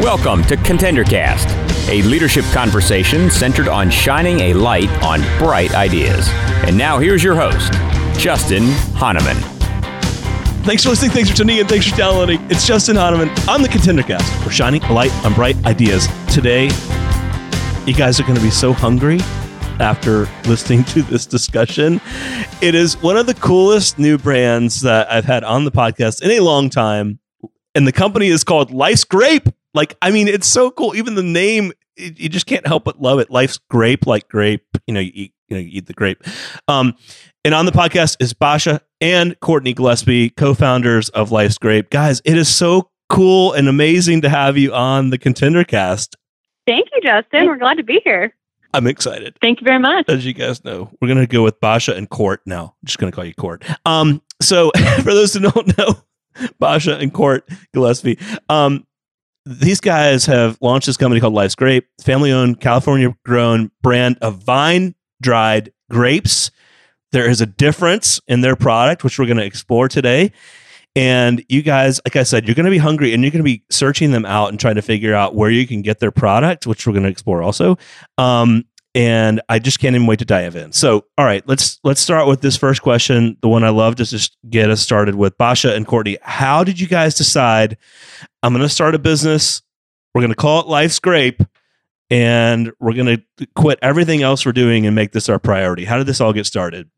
Welcome to ContenderCast, a leadership conversation centered on shining a light on bright ideas. And now here's your host, Justin Hahnemann. Thanks for listening. Thanks for tuning in. Thanks for downloading. It's Justin Hahnemann on the ContenderCast. We're shining a light on bright ideas. Today, you guys are going to be so hungry after listening to this discussion. It is one of the coolest new brands that I've had on the podcast in a long time. And the company is called Life's Grape. Like, I mean, it's so cool. Even the name, it, you just can't help but love it. Life's Grape, like grape. You know, you eat, you know, you eat the grape. Um, and on the podcast is Basha and Courtney Gillespie, co-founders of Life's Grape. Guys, it is so cool and amazing to have you on the Contender Cast. Thank you, Justin. We're glad to be here. I'm excited. Thank you very much. As you guys know, we're gonna go with Basha and Court now. I'm just gonna call you Court. Um, so for those who don't know, Basha and Court Gillespie, um, these guys have launched this company called Life's Grape, family owned, California grown brand of vine dried grapes. There is a difference in their product, which we're going to explore today. And you guys, like I said, you're going to be hungry and you're going to be searching them out and trying to figure out where you can get their product, which we're going to explore also. Um, and I just can't even wait to dive in. So, all right, let's let's start with this first question, the one I love to just get us started with. Basha and Courtney, how did you guys decide I'm going to start a business? We're going to call it Life's Grape, and we're going to quit everything else we're doing and make this our priority. How did this all get started?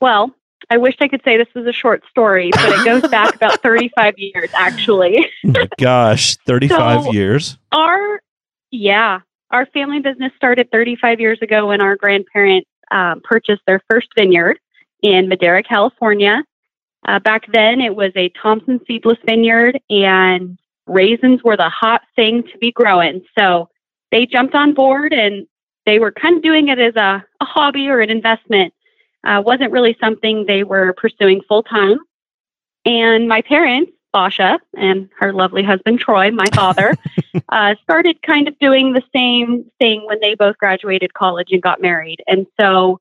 Well, I wish I could say this was a short story, but it goes back about 35 years, actually. oh my gosh, 35 So- years. Our, yeah, our family business started 35 years ago when our grandparents um, purchased their first vineyard in Madera, California. Uh, back then, it was a Thompson seedless vineyard, and raisins were the hot thing to be growing. So they jumped on board and they were kind of doing it as a, a hobby or an investment. Uh, wasn't really something they were pursuing full time. And my parents, Basha, and her lovely husband, Troy, my father, uh, started kind of doing the same thing when they both graduated college and got married. And so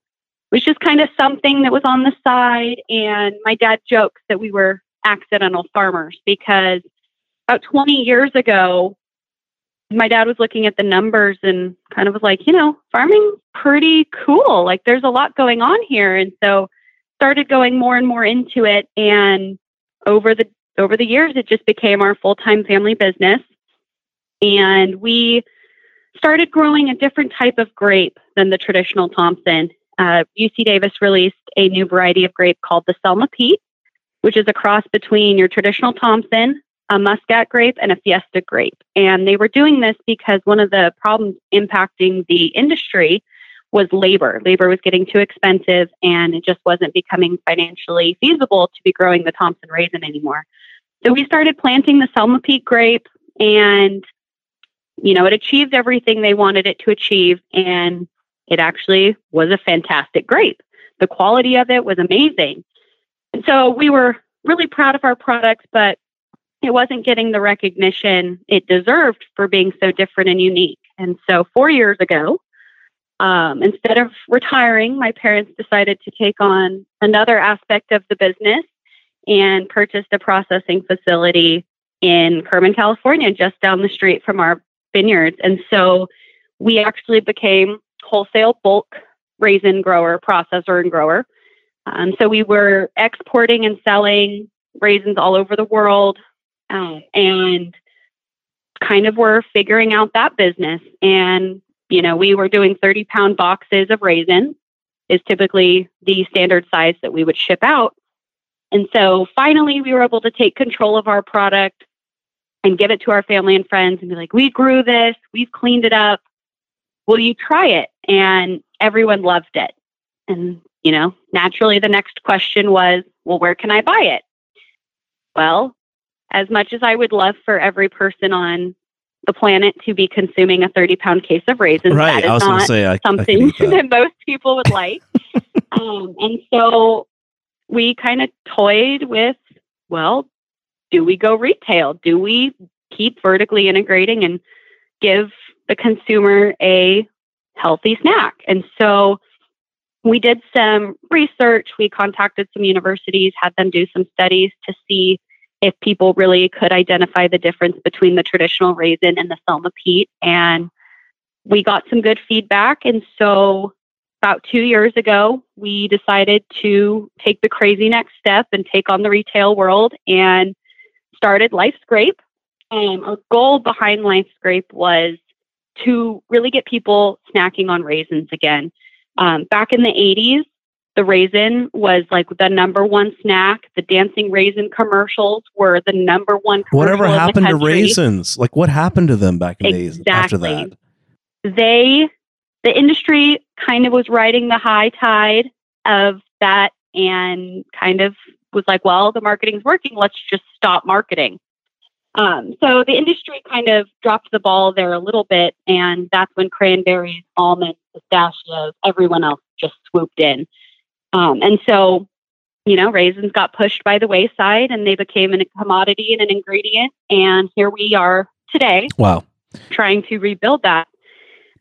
it was just kind of something that was on the side. And my dad jokes that we were accidental farmers because about 20 years ago, my dad was looking at the numbers and kind of was like, you know, farming's pretty cool. Like there's a lot going on here. And so started going more and more into it. And over the over the years it just became our full-time family business. And we started growing a different type of grape than the traditional Thompson. Uh, UC Davis released a new variety of grape called the Selma Pete, which is a cross between your traditional Thompson, a Muscat grape, and a Fiesta grape. And they were doing this because one of the problems impacting the industry was labor. Labor was getting too expensive, and it just wasn't becoming financially feasible to be growing the Thompson raisin anymore. So we started planting the Selma Pete grape, and you know, it achieved everything they wanted it to achieve, and it actually was a fantastic grape. The quality of it was amazing. And so we were really proud of our product, but it wasn't getting the recognition it deserved for being so different and unique. And so four years ago, um, instead of retiring, my parents decided to take on another aspect of the business and purchased a processing facility in Kerman, California, just down the street from our vineyards. And so we actually became wholesale bulk raisin grower, processor, and grower. Um, so we were exporting and selling raisins all over the world, um, and kind of were figuring out that business. And you know, we were doing 30 pound boxes of raisins, is typically the standard size that we would ship out. And so finally, we were able to take control of our product and give it to our family and friends and be like, we grew this, we've cleaned it up. Will you try it? And everyone loved it. And, you know, naturally, the next question was, well, where can I buy it? Well, as much as I would love for every person on the planet to be consuming a 30 pound case of raisins, Right. that I to not say, I, I something eat that. that most people would like. um, and so we kind of toyed with, well, do we go retail? Do we keep vertically integrating and give the consumer a healthy snack? And so we did some research. We contacted some universities, had them do some studies to see if people really could identify the difference between the traditional raisin and the Selma Pete. And we got some good feedback. And so about two years ago, we decided to take the crazy next step and take on the retail world and started Life's Grape. And our goal behind Life's Grape was to really get people snacking on raisins again. Um, back in the 80s, the raisin was like the number one snack. The dancing raisin commercials were the number one. Whatever happened to raisins? Like what happened to them back in exactly. the days after that? They, the industry kind of was riding the high tide of that and kind of was like, well, the marketing's working. Let's just stop marketing. Um, so the industry kind of dropped the ball there a little bit, and that's when cranberries, almonds, pistachios, everyone else just swooped in. Um, and so, you know, raisins got pushed by the wayside, and they became a commodity and an ingredient. And here we are today. Wow. Trying to rebuild that.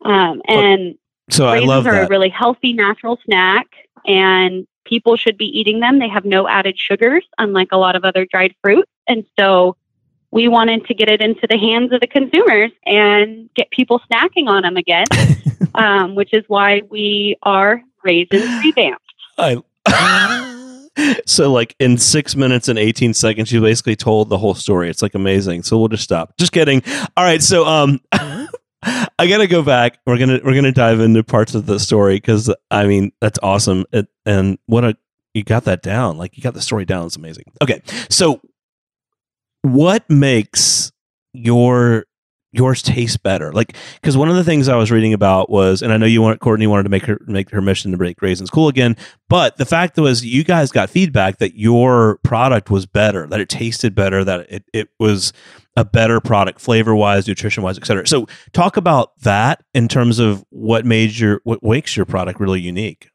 Um, and so raisins I love are that. a really healthy, natural snack, and people should be eating them. They have no added sugars, unlike a lot of other dried fruits. And so we wanted to get it into the hands of the consumers and get people snacking on them again, um, which is why we are raisins revamped. I, so like in six minutes and 18 seconds you basically told the whole story. It's like amazing. So we'll just stop. Just kidding. All right so um i gotta go back. We're gonna we're gonna dive into parts of the story because i mean that's awesome. It, and what a you got that down. Like you got the story down. It's amazing. Okay so what makes your yours taste better like because one of the things i was reading about was and i know you want courtney wanted to make her make her mission to make raisins cool again but the fact was you guys got feedback that your product was better that it tasted better that it, it was a better product flavor wise nutrition wise etc so talk about that in terms of what made your what makes your product really unique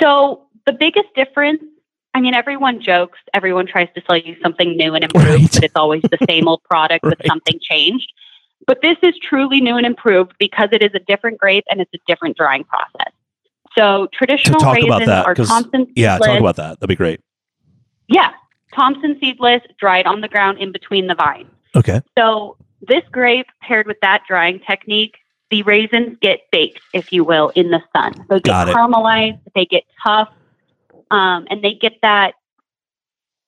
So the biggest difference, I mean, everyone jokes, everyone tries to sell you something new and improved, Right. but it's always the same old product with something changed. But this is truly new and improved because it is a different grape and it's a different drying process. So traditional talk raisins about that, are Thompson yeah talk about that that'd be great Yeah, Thompson seedless, dried on the ground in between the vines. okay So this grape paired with that drying technique, the raisins get baked, if you will, in the sun. So they get Got it. caramelized, they get tough, um, and they get that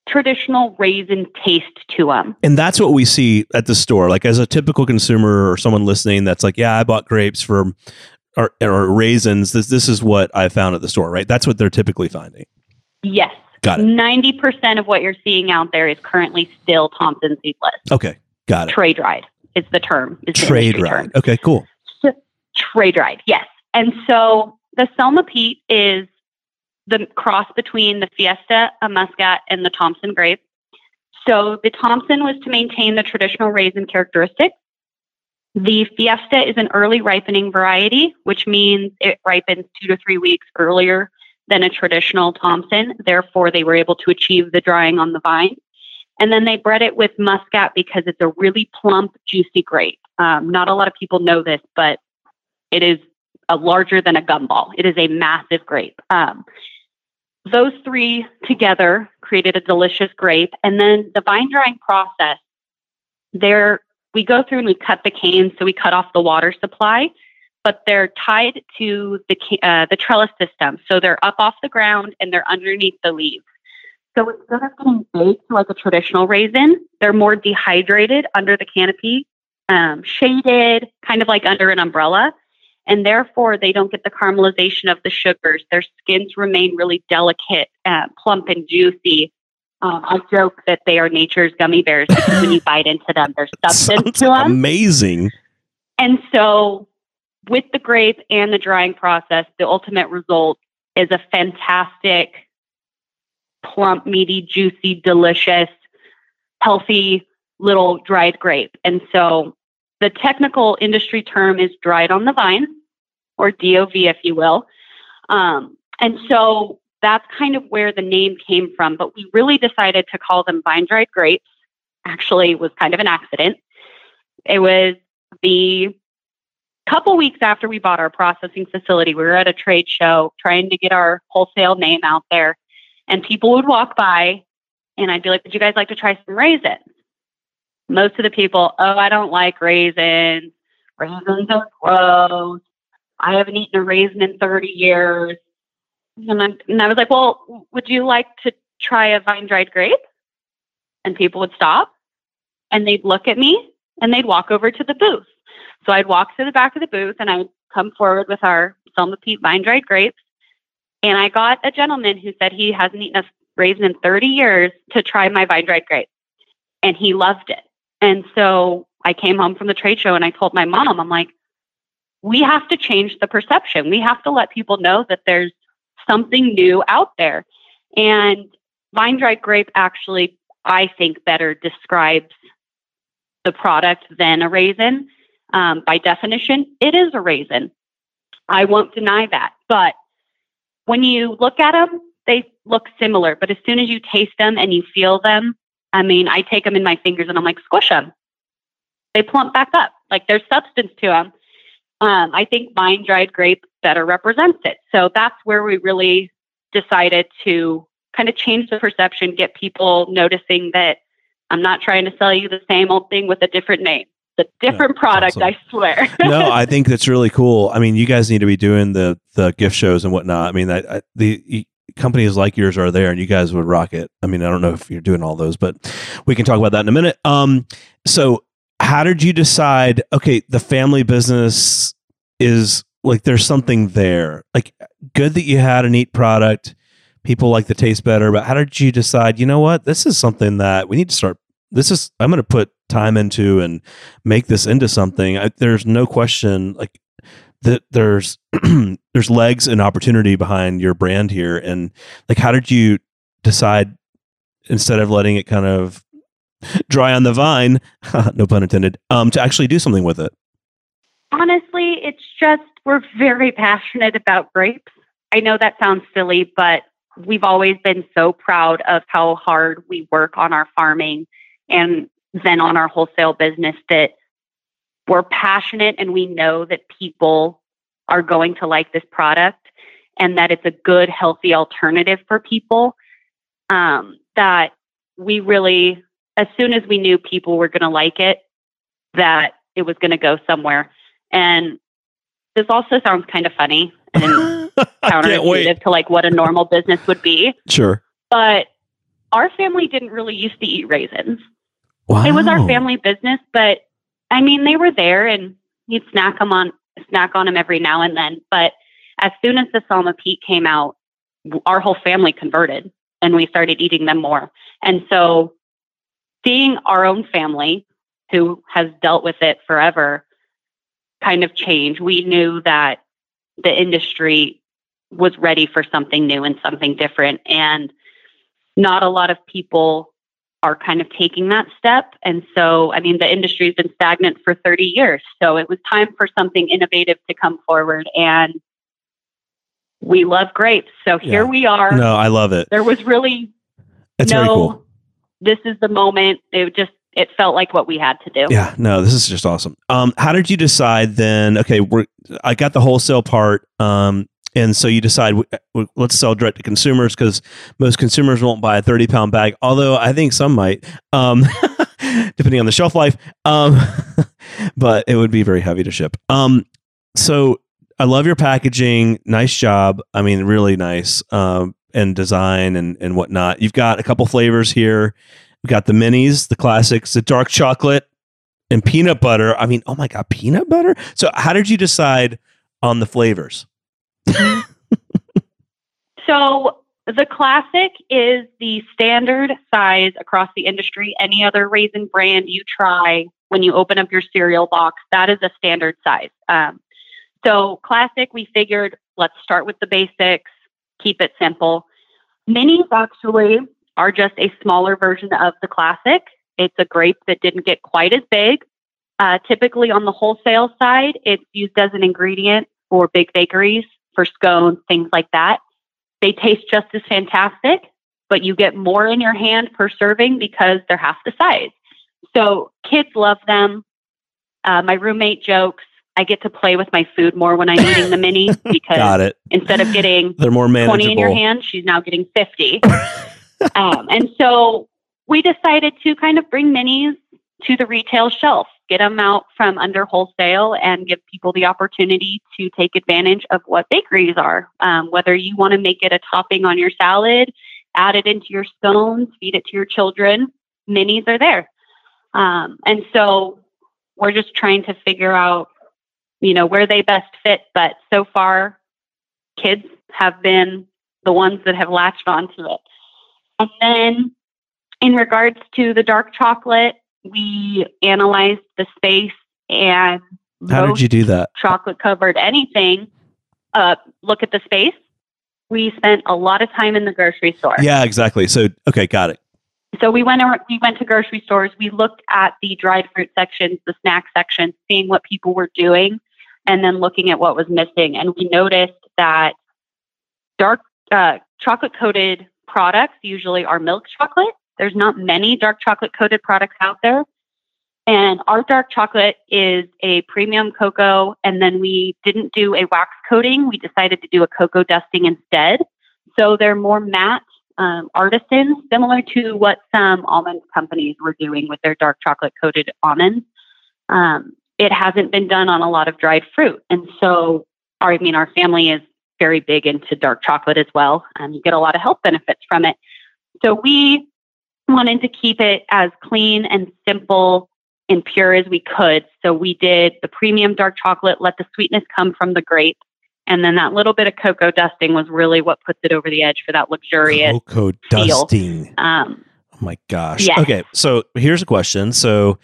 traditional raisin taste to them. and that's what we see at the store like as a typical consumer or someone listening that's like yeah i bought grapes for or, or raisins this this is what i found at the store right that's what they're typically finding Yes. Got it. 90% of what you're seeing out there is currently still Thompson seedless. okay got it Tray dried is the term. Is the trade term. okay cool tray dried, yes. And so the Selma Pete is the cross between the Fiesta, a Muscat, and the Thompson grape. So the Thompson was to maintain the traditional raisin characteristics. The Fiesta is an early ripening variety, which means it ripens two to three weeks earlier than a traditional Thompson. Therefore, they were able to achieve the drying on the vine. And then they bred it with Muscat because it's a really plump, juicy grape. Um, not a lot of people know this, but it is a larger than a gumball. It is a massive grape. Um, those three together created a delicious grape. And then the vine drying process, there we go through and we cut the canes, so we cut off the water supply, but they're tied to the uh, the trellis system, so they're up off the ground and they're underneath the leaves. So instead of getting baked like a traditional raisin, they're more dehydrated under the canopy, um, shaded, kind of like under an umbrella and therefore they don't get the caramelization of the sugars. Their skins remain really delicate, uh, plump, and juicy. Um, I joke that they are nature's gummy bears because when you bite into them, there's substance to them. amazing And so, with the grape and the drying process, the ultimate result is a fantastic, plump, meaty, juicy, delicious, healthy little dried grape. And so, the technical industry term is dried on the vine, or DOV, if you will. Um, and so, that's kind of where the name came from. But we really decided to call them vine dried grapes. Actually, was kind of an accident. It was the couple weeks after we bought our processing facility, we were at a trade show trying to get our wholesale name out there. And people would walk by and I'd be like, Would you guys like to try some raisins? Most of the people, oh, I don't like raisins. Raisins are gross. I haven't eaten a raisin in 30 years. And, i and I was like, Well, would you like to try a vine dried grape? And people would stop and they'd look at me and they'd walk over to the booth. So I'd walk to the back of the booth and I would come forward with our Selma Pete vine dried grapes. And I got a gentleman who said he hasn't eaten a raisin in 30 years to try my vine dried grape. And he loved it. And so I came home from the trade show and I told my mom, I'm like, we have to change the perception. We have to let people know that there's something new out there. And vine dried grape actually, I think, better describes the product than a raisin. Um, by definition, it is a raisin. I won't deny that. But when you look at them, they look similar. But as soon as you taste them and you feel them, I mean, I take them in my fingers and I'm like, squish them. They plump back up. Like there's substance to them. Um, I think vine dried grape better represents it. So that's where we really decided to kind of change the perception, get people noticing that I'm not trying to sell you the same old thing with a different name. It's a different yeah, product, awesome. I swear. no, I think that's really cool. I mean, you guys need to be doing the the gift shows and whatnot. I mean, that I, the companies like yours are there, and you guys would rock it. I mean, I don't know if you're doing all those, but we can talk about that in a minute. Um, so how did you decide? Okay, the family business is like there's something there. Like, good that you had a neat product people like the taste better. But how did you decide? You know what? This is something that we need to start. This is I'm going to put time into and make this into something. I, there's no question. Like that there's there's legs and opportunity behind your brand here and like how did you decide instead of letting it kind of dry on the vine no pun intended um to actually do something with it honestly it's just we're very passionate about grapes i know that sounds silly but we've always been so proud of how hard we work on our farming and then on our wholesale business that we're passionate and we know that people are going to like this product and that it's a good, healthy alternative for people. Um, that we really, as soon as we knew people were going to like it, that it was going to go somewhere. And this also sounds kind of funny and counterintuitive to like what a normal business would be. Sure. But our family didn't really used to eat raisins. Wow. It was our family business, but I mean, they were there and you'd snack them on snack on them every now and then. But as soon as the Selma Pete came out, our whole family converted and we started eating them more. And so seeing our own family who has dealt with it forever kind of change, we knew that the industry was ready for something new and something different. And not a lot of people are kind of taking that step. And so, I mean, the industry has been stagnant for 30 years. So it was time for something innovative to come forward. And we love grapes. So here yeah. we are. No, I love it. There was really it's no, cool. This is the moment. It just it felt like what we had to do. Yeah, no, this is just awesome. Um, how did you decide then? Okay, we're I got the wholesale part. Um, and so you decide let's sell direct to consumers because most consumers won't buy a 30 pound bag although i think some might um, depending on the shelf life um, but it would be very heavy to ship um, so i love your packaging nice job i mean really nice um, and design and, and whatnot. You've got a couple flavors here. We've got the minis the classics the dark chocolate and peanut butter. I mean oh my god peanut butter? So how did you decide on the flavors? So the classic is the standard size across the industry. Any other raisin brand you try when you open up your cereal box, that is a standard size. Um, so classic, we figured let's start with the basics, keep it simple. Minis actually are just a smaller version of the classic. It's a grape that didn't get quite as big. Uh, typically on the wholesale side, it's used as an ingredient for big bakeries for scones, things like that. They taste just as fantastic, but you get more in your hand per serving because they're half the size. So kids love them. Uh, my roommate jokes I get to play with my food more when I'm eating the mini because Got it. instead of getting They're more manageable. 20 in your hand, she's now getting 50. um, and so we decided to kind of bring minis to the retail shelf, get them out from under wholesale, and give people the opportunity to take advantage of what bakeries are. Um, whether you want to make it a topping on your salad, add it into your scones, feed it to your children, minis are there. Um, and so we're just trying to figure out, you know, where they best fit. But so far, kids have been the ones that have latched onto it. And then in regards to the dark chocolate, we analyzed the space and How did you do that? chocolate covered anything, uh, look at the space. We spent a lot of time in the grocery store. Yeah, exactly. So, okay, got it. So we went we went to grocery stores. We looked at the dried fruit sections, the snack sections, seeing what people were doing, and then looking at what was missing. And we noticed that dark uh, chocolate coated products usually are milk chocolate. There's not many dark chocolate coated products out there. And our dark chocolate is a premium cocoa. And then we didn't do a wax coating. We decided to do a cocoa dusting instead. So they're more matte um, artisans, similar to what some almond companies were doing with their dark chocolate coated almonds. Um, it hasn't been done on a lot of dried fruit. And so, our, I mean, our family is very big into dark chocolate as well. and you get a lot of health benefits from it. So, we wanted to keep it as clean and simple and pure as we could. So, we did the premium dark chocolate, let the sweetness come from the grape. And then that little bit of cocoa dusting was really what puts it over the edge for that luxurious. Cocoa feel. dusting. Um, Oh my gosh. Yes. Okay, so here's a question. So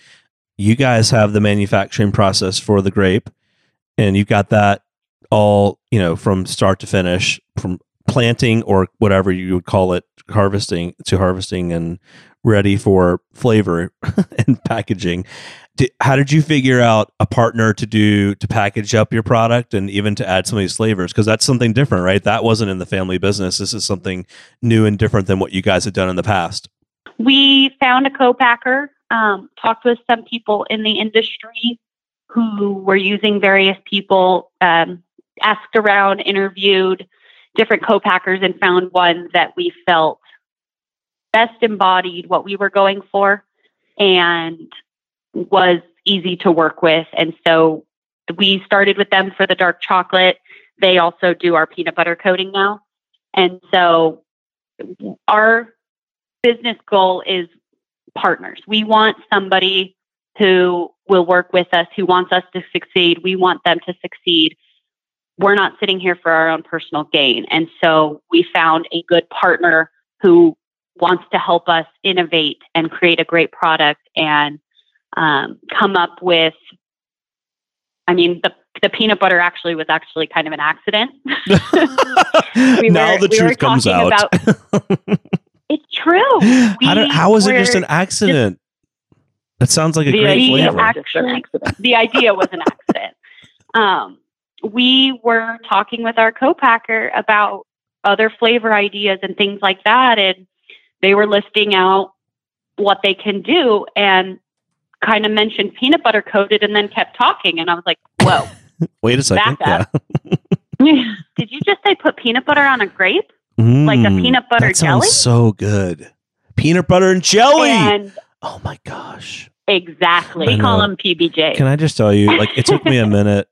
you guys have the manufacturing process for the grape, and you've got that all, you know, from start to finish, from planting or whatever you would call it, harvesting to harvesting and ready for flavor and packaging. How did you figure out a partner to do to package up your product and even to add some of these flavors? Because that's something different, right? That wasn't in the family business. This is something new and different than what you guys had done in the past. we found a co-packer, um, talked with some people in the industry who were using various people, um, asked around, interviewed different co-packers, and found one that we felt best embodied what we were going for and was easy to work with. And so we started with them for the dark chocolate. They also do our peanut butter coating now. And so our business goal is partners. We want somebody who will work with us, who wants us to succeed. We want them to succeed. We're not sitting here for our own personal gain. And so we found a good partner who wants to help us innovate and create a great product and um, come up with. I mean, the the peanut butter actually was actually kind of an accident. We now were- the we truth comes out. It's true. how, how was it just an accident? That sounds like a The great idea flavor. the idea was an accident. Um, we were talking with our co-packer about other flavor ideas and things like that, and they were listing out what they can do and kind of mentioned peanut butter coated, and then kept talking, and I was like, "Whoa, Wait a second. Back Yeah. did you just say put peanut butter on a grape?" Like a Mm, peanut butter jelly? so good. Peanut butter and jelly. And oh my gosh. exactly, we call them PBJ. Can I just tell you, like, it took me a minute.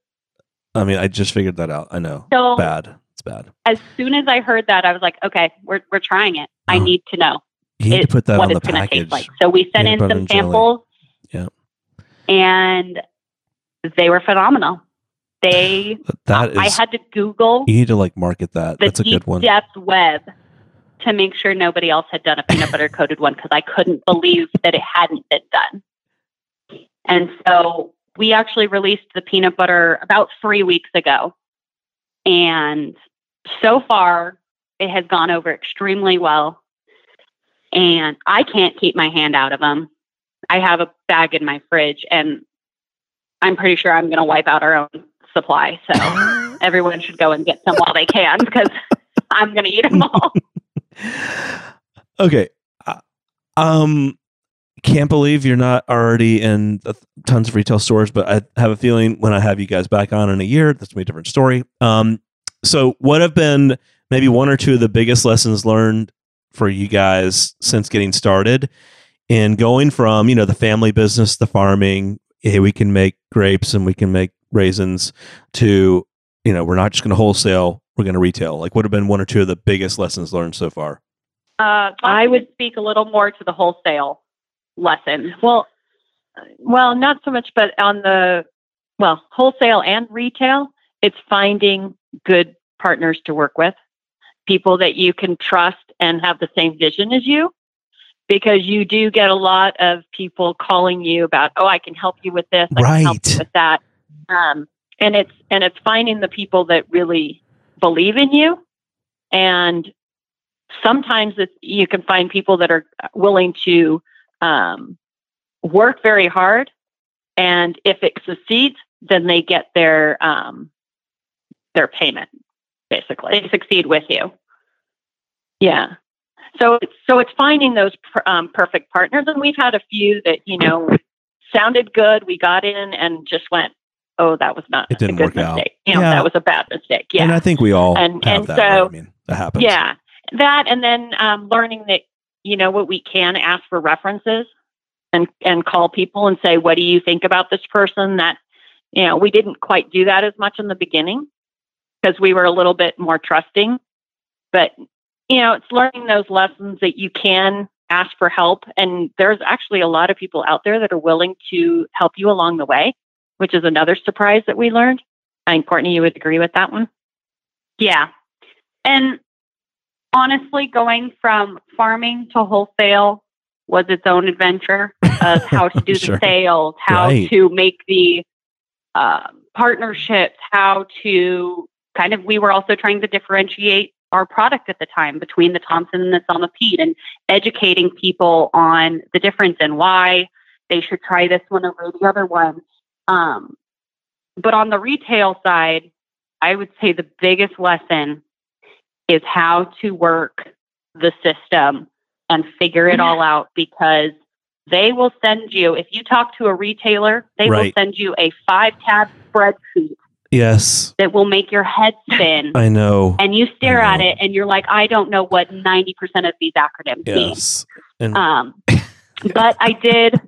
I mean, I just figured that out. I know. so Bad. It's bad. as soon as I heard that, I was like, "Okay, we're we're trying it. I Oh, need to know." You need to put that what on the it's going package. taste like. So we sent Peanut in some samples. Yeah. And they were phenomenal. They, That is. I had to Google you need to like market that. That's a good one. depth web to make sure nobody else had done a peanut butter coated one because I couldn't believe that it hadn't been done. And so we actually released the peanut butter about three weeks ago. And so far, it has gone over extremely well. And I can't keep my hand out of them. I have a bag in my fridge, and I'm pretty sure I'm going to wipe out our own supply. So everyone should go and get some while they can because I'm going to eat them all. okay. Uh, Um, can't believe you're not already in tons of retail stores, but I have a feeling when I have you guys back on in a year, that's gonna be a different story. Um, so what have been maybe one or two of the biggest lessons learned for you guys since getting started and going from, you know, the family business, the farming, hey, we can make grapes and we can make raisins to, you know, we're not just going to wholesale, we're going to retail. Like what have been one or two of the biggest lessons learned so far? Uh, I would speak a little more to the wholesale lesson. Well, well, not so much, but on the well, wholesale and retail, it's finding good partners to work with, people that you can trust and have the same vision as you. Because you do get a lot of people calling you about, oh, I can help you with this, I right. can help you with that, um, and it's and it's finding the people that really believe in you, and sometimes it's, you can find people that are willing to um, work very hard, and if it succeeds, then they get their um, their payment. Basically, they succeed with you. Yeah. So so it's finding those um, perfect partners, and we've had a few that you know sounded good. We got in and just went, oh, that was not it didn't a good work mistake. out. You know, yeah. that was a bad mistake. Yeah. And I think we all And- have and that. so- right? I mean, that happens. Yeah, that, and then um, learning that you know what we can ask for references and and call people and say, what do you think about this person? That you know, we didn't quite do that as much in the beginning because we were a little bit more trusting. But you know, it's learning those lessons that you can ask for help, and there's actually a lot of people out there that are willing to help you along the way, which is another surprise that we learned. I think Courtney, you would agree with that one. Yeah. And honestly, going from farming to wholesale was its own adventure of how to do Sure. the sales, how Right. to make the uh, partnerships, how to kind of, we were also trying to differentiate our product at the time between the Thompson and the Selma Pete and educating people on the difference and why they should try this one over the other one. Um, but on the retail side, I would say the biggest lesson is how to work the system and figure it all out because they will send you, if you talk to a retailer, they will send you a five tab spreadsheet Yes, that will make your head spin. I know. and you stare at it and you're like, I don't know what 90% of these acronyms mean. Yes. And Um, but I did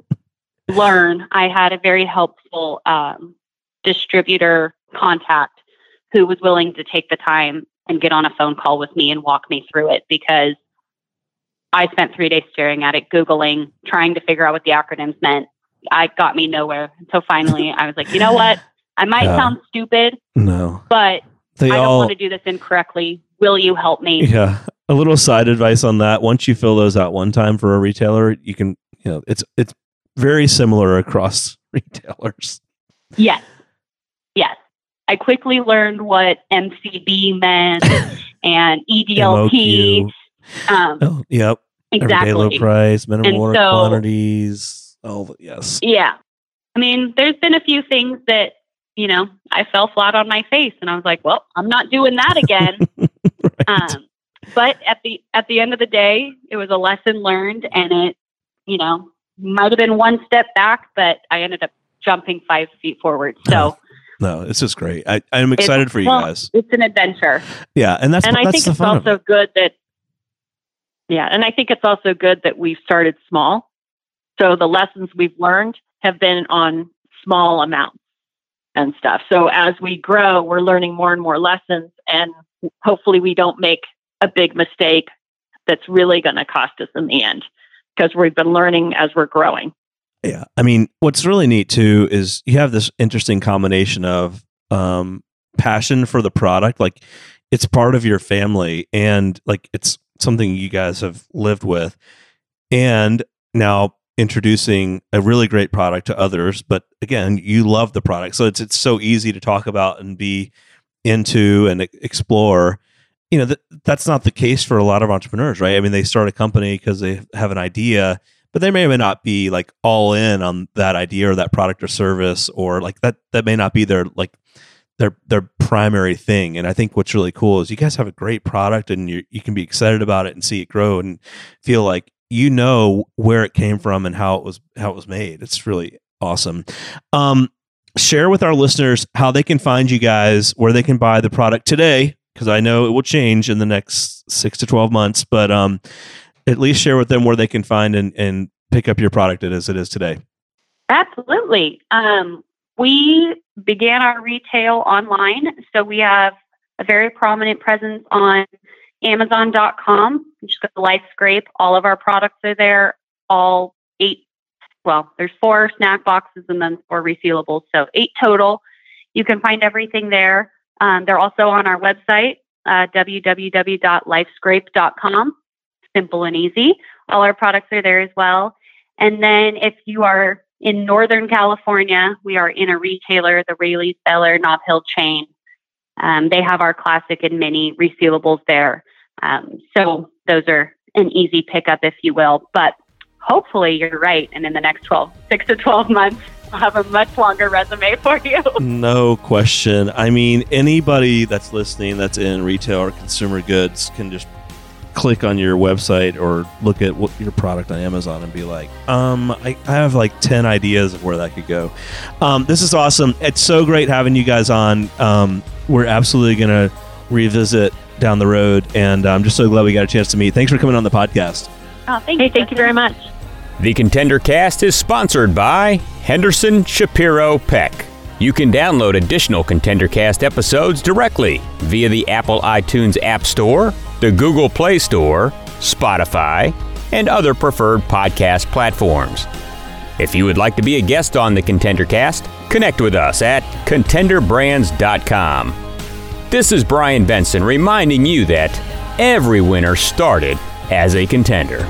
learn. I had a very helpful um, distributor contact who was willing to take the time and get on a phone call with me and walk me through it because I spent three days staring at it, Googling, trying to figure out what the acronyms meant. I got me nowhere. So finally, I was like, you know what? I might Yeah. sound stupid, no, but they I don't all want to do this incorrectly. Will you help me? Yeah. A little side advice on that. Once you fill those out one time for a retailer, you can, you know, it's it's very similar across retailers. Yes. Yes. I quickly learned what MCB meant and EDLP. Um, Oh, yep. Everyday low price, minimum And order so- quantities. Oh, yes. Yeah. I mean, there's been a few things that, you know, I fell flat on my face and I was like, well, I'm not doing that again. Right. um, but at the at the end of the day, it was a lesson learned and it, you know, might have been one step back, but I ended up jumping five feet forward. So no, it's just great. I, I'm excited for you well, guys. it's an adventure. Yeah, and that's and I think it's also it. good that yeah and i think it's also good that we've started small so the lessons we've learned have been on small amounts and stuff so as we grow we're learning more and more lessons and hopefully we don't make a big mistake that's really going to cost us in the end because we've been learning as we're growing Yeah. I mean, what's really neat too is you have this interesting combination of um, passion for the product. Like it's part of your family and like it's something you guys have lived with. And now introducing a really great product to others. But again, you love the product. So it's, it's so easy to talk about and be into and explore. You know, th- that's not the case for a lot of entrepreneurs, right? I mean, they start a company because they have an idea but they may or may not be like all in on that idea or that product or service or like that that may not be their like their their primary thing and i think what's really cool is you guys have a great product and you you can be excited about it and see it grow and feel like you know where it came from and how it was how it was made. It's really awesome. Um, share with our listeners how they can find you guys, where they can buy the product today, because I know it will change in the next six to twelve months. But um, at least share with them where they can find and, and pick up your product as it is today. Absolutely. Um, we began our retail online, so we have a very prominent presence on Amazon.com. You just go to Life's Grape. All of our products are there. All eight, well, there's four snack boxes and then four resealables, so eight total. You can find everything there. Um, they're also on our website, uh, www.lifesgrape.com. Simple and easy. All our products are there as well. And then if you are in Northern California, we are in a retailer, the Raley's Bel Air Nob Hill chain. Um, they have our classic and mini resealables there. Um, so those are an easy pickup, if you will. But hopefully you're right. And in the next 12, six to 12 months, I'll have a much longer resume for you. No question. I mean, anybody that's listening that's in retail or consumer goods can just click on your website or look at what, your product on Amazon and be like, um, I, I have like 10 ideas of where that could go. Um, this is awesome. It's so great having you guys on. Um, we're absolutely going to revisit down the road. And I'm just so glad we got a chance to meet. Thanks for coming on the podcast. Oh, thank Hey, you. thank you very much. The Contender Cast is sponsored by Henderson Shapiro Peck. You can download additional Contender Cast episodes directly via the Apple iTunes App Store, the Google Play Store, Spotify, and other preferred podcast platforms. If you would like to be a guest on the Contender Cast, connect with us at contenderbrands.com. This is Brian Benson reminding you that every winner started as a contender.